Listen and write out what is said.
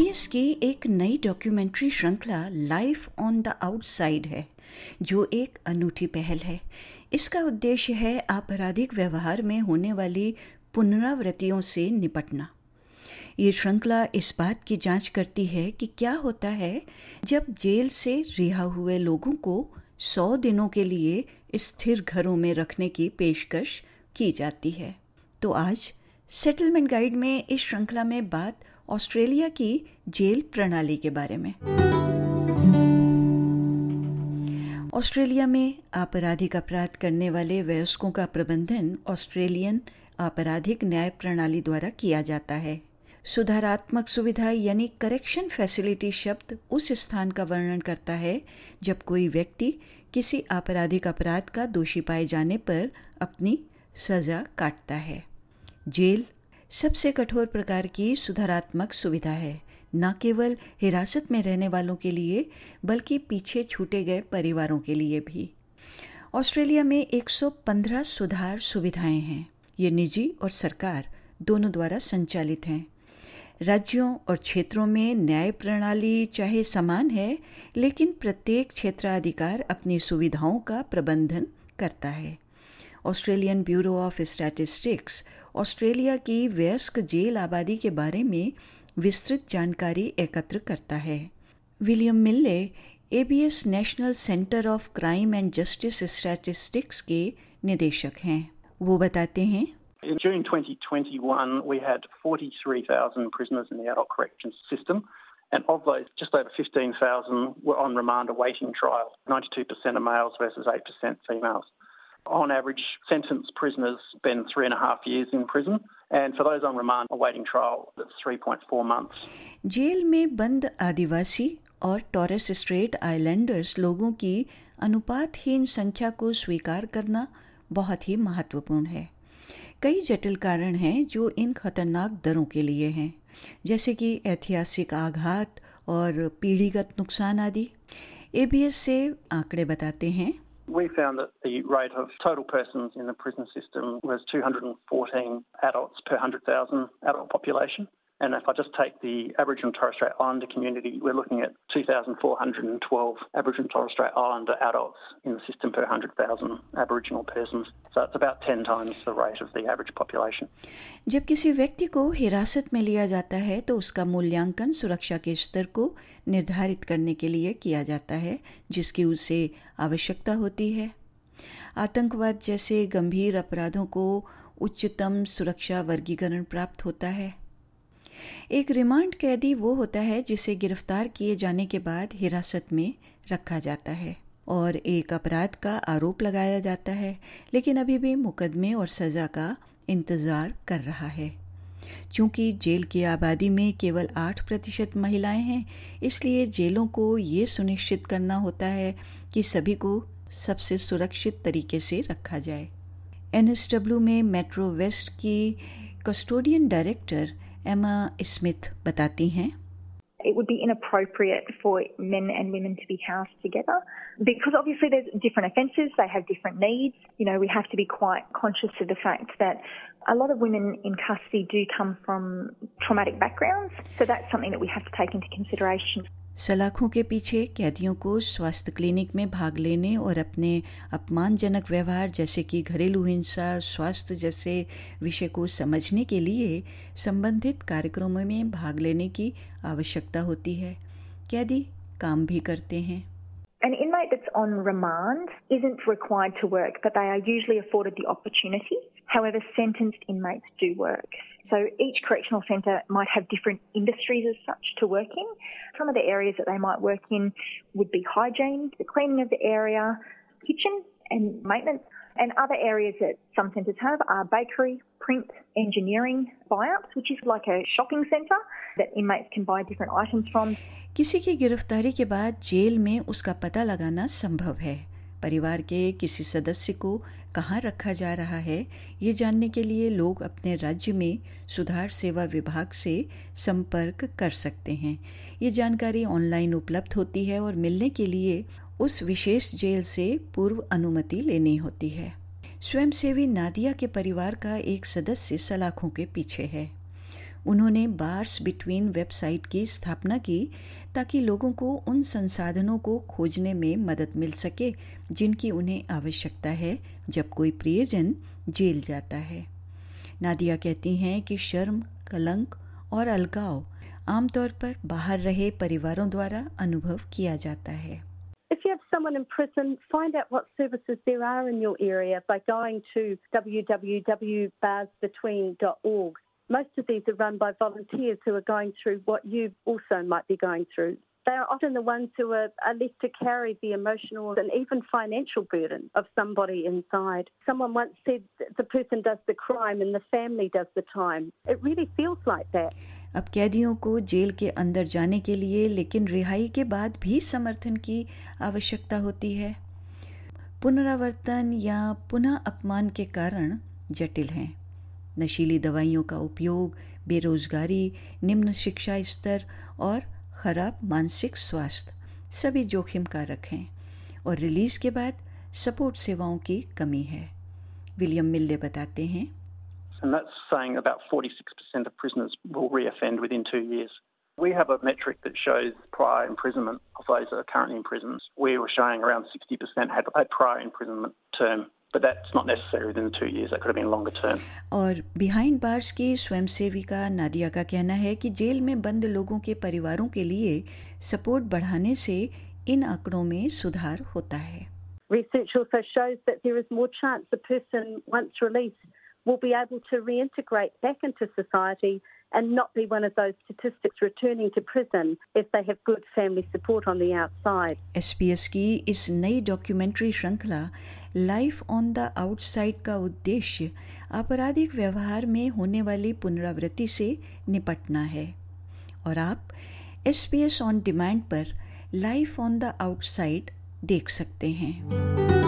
SBS की एक नई डॉक्यूमेंट्री श्रृंखला लाइफ ऑन द आउटसाइड है, जो एक अनूठी पहल है। इसका उद्देश्य है आपराधिक व्यवहार में होने वाली पुनरावृत्तियों से निपटना। ये श्रृंखला इस बात की जाँच करती है कि क्या होता है जब जेल से रिहा हुए लोगों को सौ दिनों के लिए स्थिर घरों में रखने की पेशकश की जाती है। तो आज सेटलमेंट गाइड में इस श्रृंखला में बात ऑस्ट्रेलिया की जेल प्रणाली के बारे में। ऑस्ट्रेलिया में आपराधिक अपराध करने वाले वयस्कों का प्रबंधन ऑस्ट्रेलियन आपराधिक न्याय प्रणाली द्वारा किया जाता है। सुधारात्मक सुविधा यानी करेक्शन फैसिलिटी शब्द उस स्थान का वर्णन करता है जब कोई व्यक्ति किसी आपराधिक अपराध का दोषी पाए जाने पर अपनी सजा काटता है। जेल सबसे कठोर प्रकार की सुधारात्मक सुविधा है। न केवल हिरासत में रहने वालों के लिए, बल्कि पीछे छूटे गए परिवारों के लिए भी। ऑस्ट्रेलिया में 115 सुधार सुविधाएँ हैं। ये निजी और सरकार दोनों द्वारा संचालित हैं। राज्यों और क्षेत्रों में न्याय प्रणाली चाहे समान है, लेकिन प्रत्येक क्षेत्राधिकार अपनी सुविधाओं का प्रबंधन करता है। Australian Bureau of Statistics Australia की वयस्क जेल आबादी के बारे में विस्तृत जानकारी एकत्र करता है William Milley ABS National Centre of Crime and Justice Statistics के निदेशक हैं वो बताते हैं In June 2021, we had 43,000 prisoners in the adult corrections system. And of those, just over 15,000 were on remand awaiting trial. 92% are males versus 8% females. On average, sentenced prisoners spend three and a half years in prison, and for those on remand awaiting trial, that's 3.4 months. Jail में बंद आदिवासी और taurus straight Islanders लोगों की अनुपातहीन संख्या को स्वीकार करना बहुत ही महत्वपूर्ण है। कई जटिल कारण हैं जो इन खतरनाक दरों के लिए हैं जैसे कि ऐतिहासिक आघात और पीढ़ीगत नुकसान आदि। एबीएस से आंकड़े बताते हैं। We found that the rate of total persons in the prison system was 214 adults per 100,000 adult population. And if I just take the Aboriginal and Torres Strait Islander community, we're looking at 2,412 Aboriginal and Torres Strait Islander adults in the system per 100,000 Aboriginal persons. So it's about 10 times the rate of the average population. जब किसी व्यक्ति को हिरासत में लिया जाता है तो उसका मूल्यांकन सुरक्षा के स्तर को निर्धारित करने के लिए किया जाता है जिसकी उसे आवश्यकता होती है आतंकवाद जैसे गंभीर अपराधों को उच्चतम सुरक्षा वर्गीकरण प्राप्त होता है एक रिमांड कैदी वो होता है जिसे गिरफ़्तार किए जाने के बाद हिरासत में रखा जाता है और एक अपराध का आरोप लगाया जाता है, लेकिन अभी भी मुकदमे और सज़ा का इंतज़ार कर रहा है। चूँकि जेल की आबादी में केवल आठ प्रतिशत महिलाएँ हैं, इसलिए जेलों को ये सुनिश्चित करना होता है कि सभी को सबसे सुरक्षित तरीके से रखा जाए। एन में मेट्रो वेस्ट की custodian director एमा स्मिथ बताती हैं It would be inappropriate for men and women to be housed together because obviously there's different offences, they have different needs. You know, we have to be quite conscious of the fact that a lot of women in custody do come from traumatic backgrounds, so that's something that we have to take into consideration. सलाखों के पीछे कैदियों को स्वास्थ्य clinic में भाग लेने और अपने अपमानजनक व्यवहार जैसे कि घरेलू हिंसा स्वास्थ्य जैसे विषय को समझने के लिए संबंधित कार्यक्रमों में भाग लेने की आवश्यकता होती है कैदी काम भी करते हैं An inmate that's on remand isn't required to work, but they are usually afforded the opportunity. However, sentenced inmates do work. So each correctional centre might have different industries as such to work in. Some of the areas that they might work in would be hygiene, the cleaning of the area, kitchen and maintenance. And other areas that some centres have are bakery, print, engineering, buy-ups, which is like a shopping centre that inmates can buy different items from. किसी की गिरफ्तारी के बाद jail में उसका पता लगाना संभव है परिवार के किसी सदस्य को कहाँ रखा जा रहा है, ये जानने के लिए लोग अपने राज्य में सुधार सेवा विभाग से संपर्क कर सकते हैं। ये जानकारी ऑनलाइन उपलब्ध होती है और मिलने के लिए उस विशेष जेल से पूर्व अनुमति लेनी होती है। स्वयंसेवी नादिया के परिवार का एक सदस्य सलाखों के पीछे है। उन्होंने बार्स बिटवीन वेबसाइट की स्थापना की ताकि लोगों को उन संसाधनों को खोजने में मदद मिल सके जिनकी उन्हें आवश्यकता है जब कोई प्रियजन जेल जाता है नादिया कहती हैं कि शर्म कलंक और अलगाव आमतौर पर बाहर रहे परिवारों द्वारा अनुभव किया जाता है If you have someone in prison, find out what services there are in your area by going to www.barsbetween.org. Most of these are run by volunteers who are going through what you also might be going through. They are often the ones who are, are left to carry the emotional and even financial burden of somebody inside. Someone once said the person does the crime and the family does the time. It really feels like that. अब कैदियों को jail के अंदर जाने के लिए लेकिन रिहाई के बाद भी समर्थन की आवश्यकता होती है पुनरावर्तन या पुनः अपमान के कारण जटिल हैं नशीली दवाइयों का उपयोग बेरोजगारी निम्न शिक्षा स्तर और खराब मानसिक स्वास्थ्य सभी जोखिम कारक हैं और रिलीज़ के बाद सपोर्ट सेवाओं की कमी है विलियम मिल्ले बताते हैं And that's saying about 46% of prisoners will reoffend within two years. We have a metric that shows prior imprisonment of those that are currently in prisons. We were showing around 60% had a prior imprisonment term but that's not necessary within the two years. That could have been longer term. और behind bars की स्वयंसेविका नादिया का कहना है कि jail में बंद लोगों के परिवारों के लिए सपोर्ट बढ़ाने से इन आंकड़ों में सुधार होता है Research also shows that there is more chance the person once released will be able to reintegrate back into society and not be one of those statistics returning to prison if they have good family support on the outside. SBS की इस नई documentary श्रृंखला life on the outside का उद्देश्य आपराधिक व्यवहार में होने वाली पुनरावृत्ति से निपटना है और आप S B S on demand पर लाइफ ऑन द आउटसाइड देख सकते हैं